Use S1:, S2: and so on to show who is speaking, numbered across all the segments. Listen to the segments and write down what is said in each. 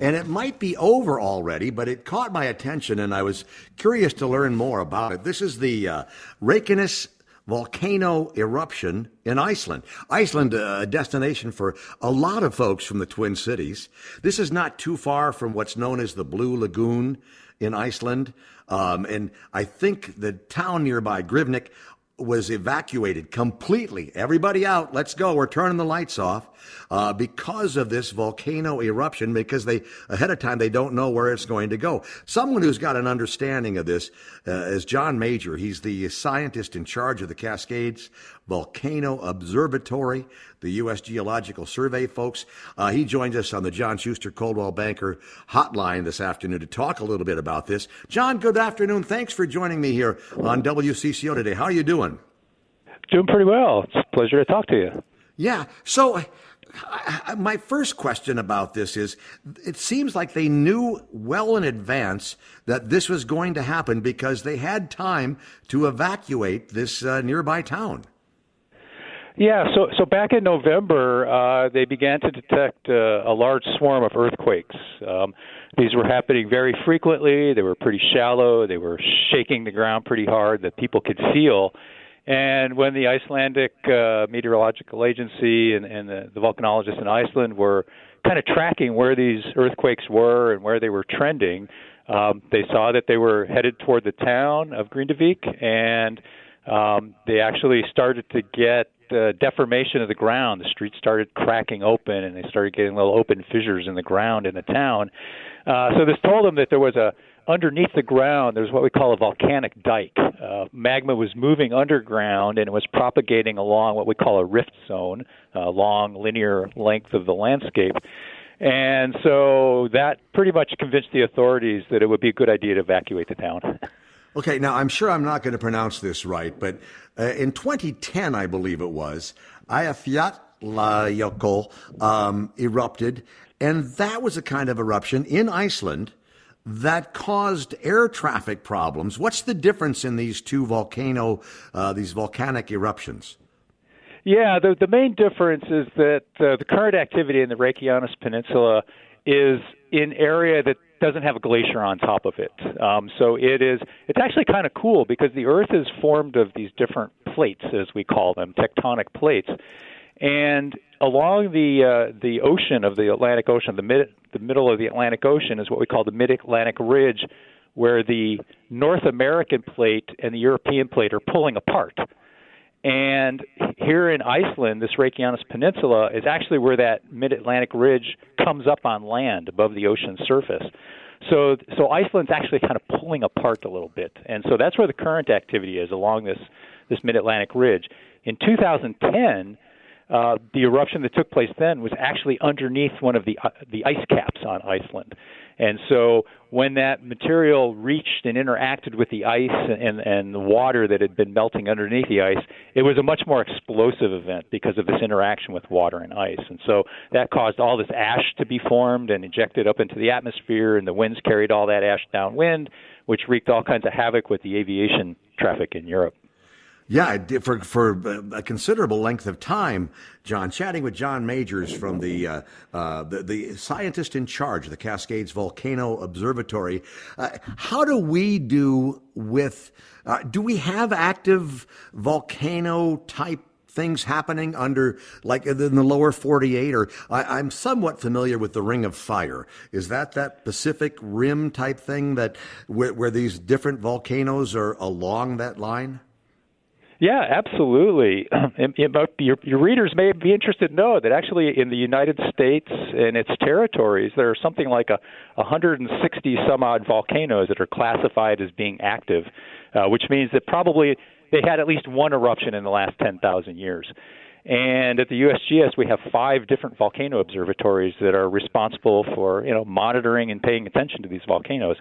S1: and it might be over already, but it caught my attention, and I was curious to learn more about it. This is the uh, Reykjanes volcano eruption in Iceland. Iceland, uh, a destination for a lot of folks from the Twin Cities. This is not too far from what's known as the Blue Lagoon in Iceland. Um, and I think the town nearby, Grivnik, was evacuated completely. Everybody out. Let's go. We're turning the lights off uh, because of this volcano eruption. Because they ahead of time they don't know where it's going to go. Someone who's got an understanding of this uh, is Jon Major. He's the scientist in charge of the Cascades Volcano Observatory, the U.S. Geological Survey folks. Uh, he joins us on the John Schuster Coldwell Banker hotline this afternoon to talk a little bit about this. Jon, good afternoon. Thanks for joining me here on WCCO today. How are you doing?
S2: Doing pretty well. It's a pleasure to talk to you.
S1: Yeah. So, my first question about this is it seems like they knew well in advance that this was going to happen because they had time to evacuate this uh, nearby town.
S2: Yeah, so so back in November, uh, they began to detect uh, a large swarm of earthquakes. Um, these were happening very frequently. They were pretty shallow. They were shaking the ground pretty hard that people could feel. And when the Icelandic uh, Meteorological Agency and, and the, the volcanologists in Iceland were kind of tracking where these earthquakes were and where they were trending, um, they saw that they were headed toward the town of Grindavik, and um, they actually started to get uh, deformation of the ground. The streets started cracking open, and they started getting little open fissures in the ground in the town. Uh, so this told them that there was a underneath the ground, there's what we call a volcanic dike. Uh, magma was moving underground and it was propagating along what we call a rift zone, a long linear length of the landscape. And so that pretty much convinced the authorities that it would be a good idea to evacuate the town.
S1: Okay, now I'm sure I'm not going to pronounce this right, but uh, in 2010, I believe it was, Eyjafjallajökull um, erupted, and that was a kind of eruption in Iceland that caused air traffic problems. What's the difference in these two volcano, uh, these volcanic eruptions?
S2: Yeah, the the main difference is that uh, the current activity in the Reykjanes Peninsula is in area that doesn't have a glacier on top of it. Um, so it is it's actually kind of cool because the Earth is formed of these different plates, as we call them, tectonic plates, and along the uh, the ocean of the Atlantic Ocean, the mid the middle of the Atlantic Ocean is what we call the Mid Atlantic Ridge, where the North American plate and the European plate are pulling apart. And here in Iceland, this Reykjanes Peninsula is actually where that Mid Atlantic Ridge comes up on land above the ocean surface. So, so Iceland's actually kind of pulling apart a little bit, and so that's where the current activity is along this this Mid Atlantic Ridge. In 2010, uh, the eruption that took place then was actually underneath one of the uh, the ice caps on Iceland, and so when that material reached and interacted with the ice and and the water that had been melting underneath the ice, it was a much more explosive event because of this interaction with water and ice, and so that caused all this ash to be formed and ejected up into the atmosphere, and the winds carried all that ash downwind, which wreaked all kinds of havoc with the aviation traffic in Europe.
S1: Yeah, for for a considerable length of time, Jon, chatting with Jon Majors from the uh, uh, the, the, scientist in charge of the Cascades Volcano Observatory. Uh, how do we do with? Uh, do we have active volcano type things happening under like in the lower 48 or I, am somewhat familiar with the ring of fire is that that pacific rim type thing that where, where these different volcanoes are along that line
S2: yeah, absolutely. your, your readers may be interested to know that actually in the United States and its territories, there are something like a 160 some odd volcanoes that are classified as being active, uh, which means that probably they had at least one eruption in the last 10,000 years. And at the USGS, we have five different volcano observatories that are responsible for you know monitoring and paying attention to these volcanoes.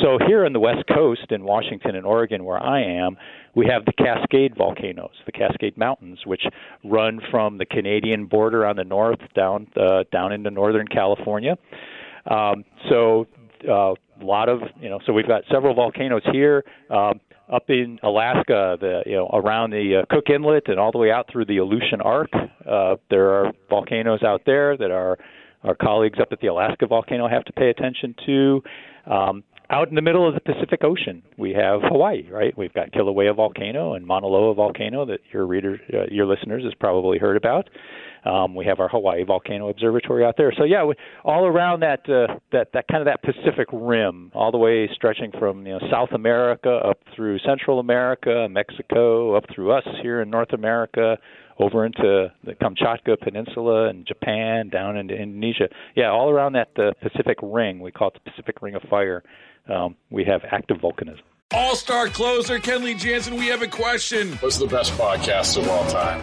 S2: So here on the West Coast in Washington and Oregon, where I am, we have the Cascade volcanoes, the Cascade Mountains, which run from the Canadian border on the north down uh, down into northern California. Um, so uh, a lot of you know, so we've got several volcanoes here. Um, up in Alaska, the you know around the uh, Cook Inlet and all the way out through the Aleutian Arc, uh, there are volcanoes out there that our our colleagues up at the Alaska volcano have to pay attention to. Um, out in the middle of the Pacific Ocean, we have Hawaii, right? We've got Kilauea volcano and Mauna Loa volcano that your readers, uh, your listeners, has probably heard about. Um, we have our Hawaii Volcano Observatory out there. So yeah, we, all around that uh, that that kind of that Pacific rim, all the way stretching from you know South America up through Central America, Mexico, up through us here in North America, over into the Kamchatka Peninsula and Japan, down into Indonesia. Yeah, all around that uh, Pacific Ring, we call it the Pacific Ring of Fire. Um, we have active volcanism.
S3: All star closer Kenley Jansen, we have a question.
S4: What's the best podcast of all time?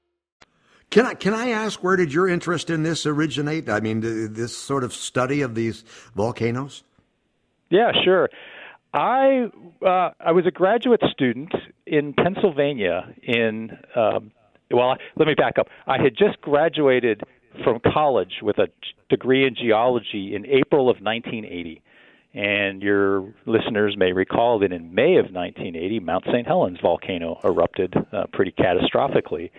S1: Can I can I ask where did your interest in this originate? I mean, this sort of study of these volcanoes.
S2: Yeah, sure. I uh, I was a graduate student in Pennsylvania. In um, well, let me back up. I had just graduated from college with a degree in geology in April of 1980. And your listeners may recall that in May of 1980, Mount St. Helens volcano erupted uh, pretty catastrophically.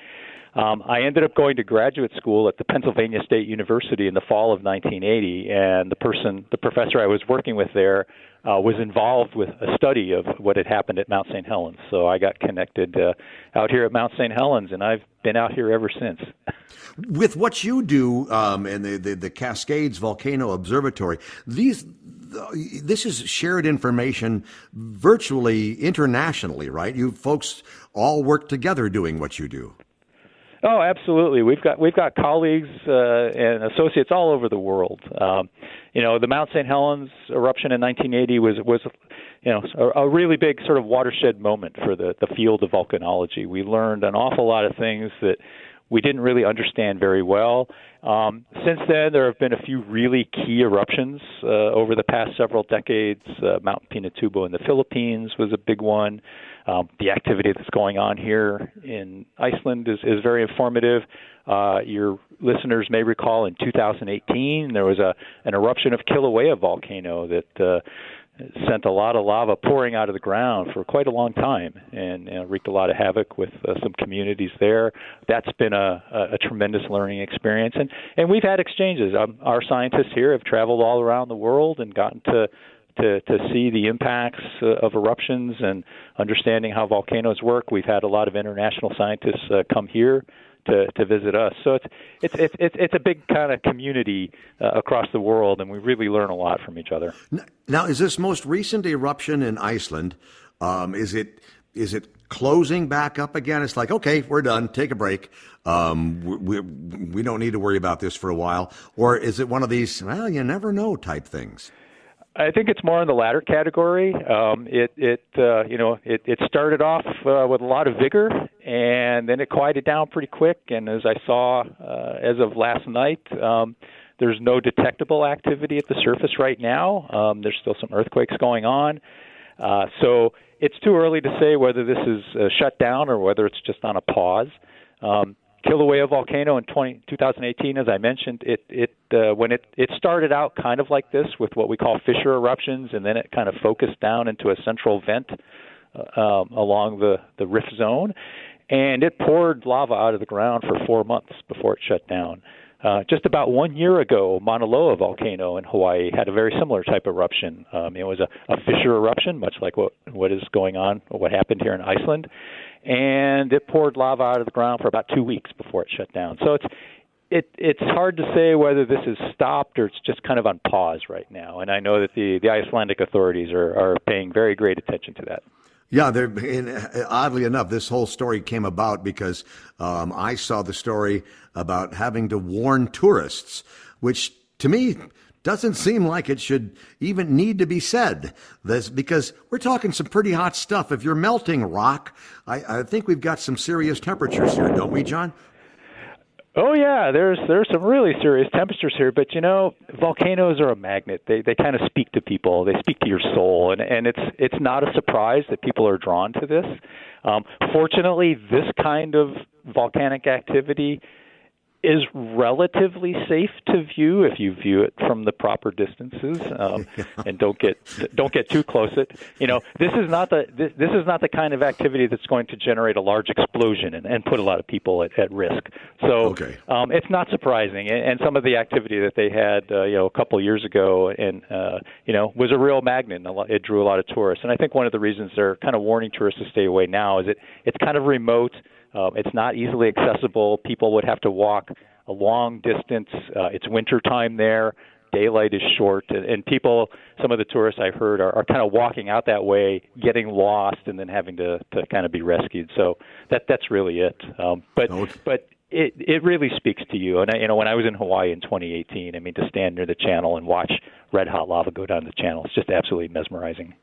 S2: Um, I ended up going to graduate school at the Pennsylvania State University in the fall of 1980, and the person, the professor I was working with there, uh, was involved with a study of what had happened at Mount St. Helens. So I got connected uh, out here at Mount St. Helens, and I've been out here ever since.
S1: With what you do um, and the, the, the Cascades Volcano Observatory, these this is shared information virtually internationally, right? You folks all work together doing what you do.
S2: Oh, absolutely. We've got we've got colleagues uh, and associates all over the world. Um, you know, the Mount St. Helens eruption in 1980 was was you know a, a really big sort of watershed moment for the the field of volcanology. We learned an awful lot of things that we didn't really understand very well. Um, since then, there have been a few really key eruptions uh, over the past several decades. Uh, Mount Pinatubo in the Philippines was a big one. Um, the activity that's going on here in Iceland is, is very informative. Uh, your listeners may recall in 2018 there was a an eruption of Kilauea volcano that uh, sent a lot of lava pouring out of the ground for quite a long time and, wreaked a lot of havoc with uh, some communities there. That's been a, a, a tremendous learning experience, and and we've had exchanges. Um, our scientists here have traveled all around the world and gotten to to to see the impacts uh, of eruptions and understanding how volcanoes work. We've had a lot of international scientists uh, come here to to visit us. So it's it's it's it's, it's a big kind of community uh, across the world, and we really learn a lot from each other.
S1: Now, is this most recent eruption in Iceland? Um, is it is it closing back up again? It's like okay, we're done. Take a break. Um, we, we we don't need to worry about this for a while. Or is it one of these well, you never know type things?
S2: I think it's more in the latter category. Um, it it uh, you know it, it started off uh, with a lot of vigor, and then it quieted down pretty quick. And as I saw uh, as of last night, um, there's no detectable activity at the surface right now. Um, there's still some earthquakes going on, uh, so it's too early to say whether this is uh, shut down or whether it's just on a pause. Um, Kilauea volcano in 20, 2018, as I mentioned, it it uh, when it it started out kind of like this with what we call fissure eruptions, and then it kind of focused down into a central vent uh, um, along the the rift zone, and it poured lava out of the ground for four months before it shut down. Uh, just about one year ago, Mauna Loa volcano in Hawaii had a very similar type of eruption. Um, it was a, a fissure eruption, much like what what is going on, what happened here in Iceland, and it poured lava out of the ground for about two weeks before it shut down. So it's it it's hard to say whether this is stopped or it's just kind of on pause right now. And I know that the the Icelandic authorities are are paying very great attention to that.
S1: Yeah, there. Oddly enough, this whole story came about because um, I saw the story about having to warn tourists, which to me doesn't seem like it should even need to be said. This because we're talking some pretty hot stuff. If you're melting rock, I, I think we've got some serious temperatures here, don't we, Jon?
S2: Oh yeah, there's there's some really serious temperatures here, but you know, volcanoes are a magnet. They they kind of speak to people. They speak to your soul, and and it's it's not a surprise that people are drawn to this. Um, fortunately, this kind of volcanic activity is relatively safe to view if you view it from the proper distances um, and don't get don't get too close. It you know this is not the this, this is not the kind of activity that's going to generate a large explosion and, and put a lot of people at, at risk. So
S1: okay.
S2: um, it's not surprising. And, and some of the activity that they had uh, you know a couple of years ago and uh, you know was a real magnet. And lot, it drew a lot of tourists. And I think one of the reasons they're kind of warning tourists to stay away now is it it's kind of remote um, it's not easily accessible. People would have to walk a long distance. Uh, it's winter time there. Daylight is short, and, and people, some of the tourists I've heard, are, are kind of walking out that way, getting lost, and then having to, to kind of be rescued. So that that's really it. Um, but but it it really speaks to you. And I, you know, when I was in Hawaii in 2018, I mean, to stand near the channel and watch red hot lava go down the channel, it's just absolutely mesmerizing.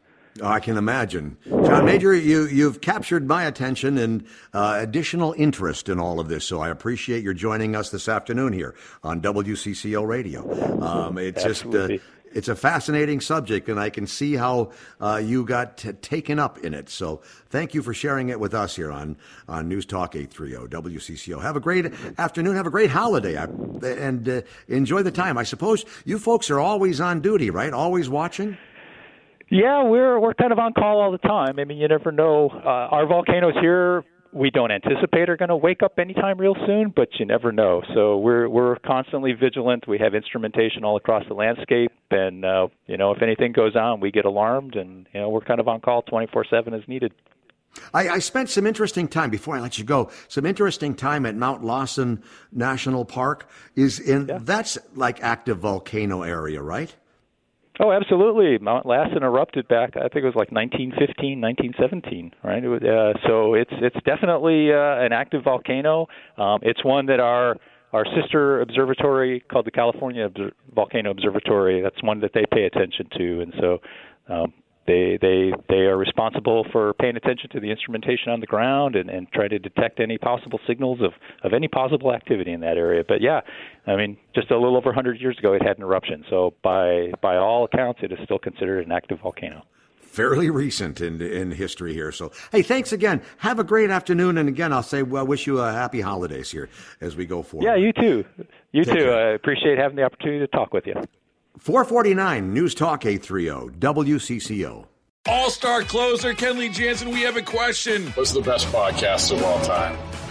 S1: I can imagine. Jon Major, you, you've captured my attention and uh, additional interest in all of this, so I appreciate your joining us this afternoon here on WCCO Radio. Um, it's
S2: Absolutely.
S1: just. Uh, it's a fascinating subject, and I can see how uh, you got t- taken up in it. So, thank you for sharing it with us here on, on News Talk 830 WCCO. Have a great afternoon. Have a great holiday, I, and uh, enjoy the time. I suppose you folks are always on duty, right? Always watching.
S2: Yeah, we're we're kind of on call all the time. I mean, you never know. Uh, our volcanoes here, we don't anticipate are going to wake up anytime real soon, but you never know. So we're we're constantly vigilant. We have instrumentation all across the landscape, and uh, you know, if anything goes on, we get alarmed, and you know, we're kind of on call 24/7 as needed.
S1: I, I, spent some interesting time before I let you go. Some interesting time at Mount Lassen National Park. Is in yeah. that's like active volcano area, right?
S2: Oh, absolutely. Mount Lassen erupted back. I think it was like 1915, 1917, right? It was, uh, so it's it's definitely uh, an active volcano. Um, it's one that our our sister observatory called the California Obser- Volcano Observatory. That's one that they pay attention to, and so um, they they they are responsible for paying attention to the instrumentation on the ground and, and try to detect any possible signals of, of any possible activity in that area. But yeah, I mean, just a little over 100 years ago, it had an eruption. So by by all accounts, it is still considered an active volcano
S1: fairly recent in in history here. So, hey, thanks again. Have a great afternoon, and again, I'll say, well, wish you a happy holidays here as we go forward.
S2: Yeah, you too. You Take too. Care. I appreciate having the opportunity to talk with you.
S1: 449 News Talk 830 WCCO.
S3: All star closer Kenley Jansen, we have a question.
S4: What's the best podcast of all time?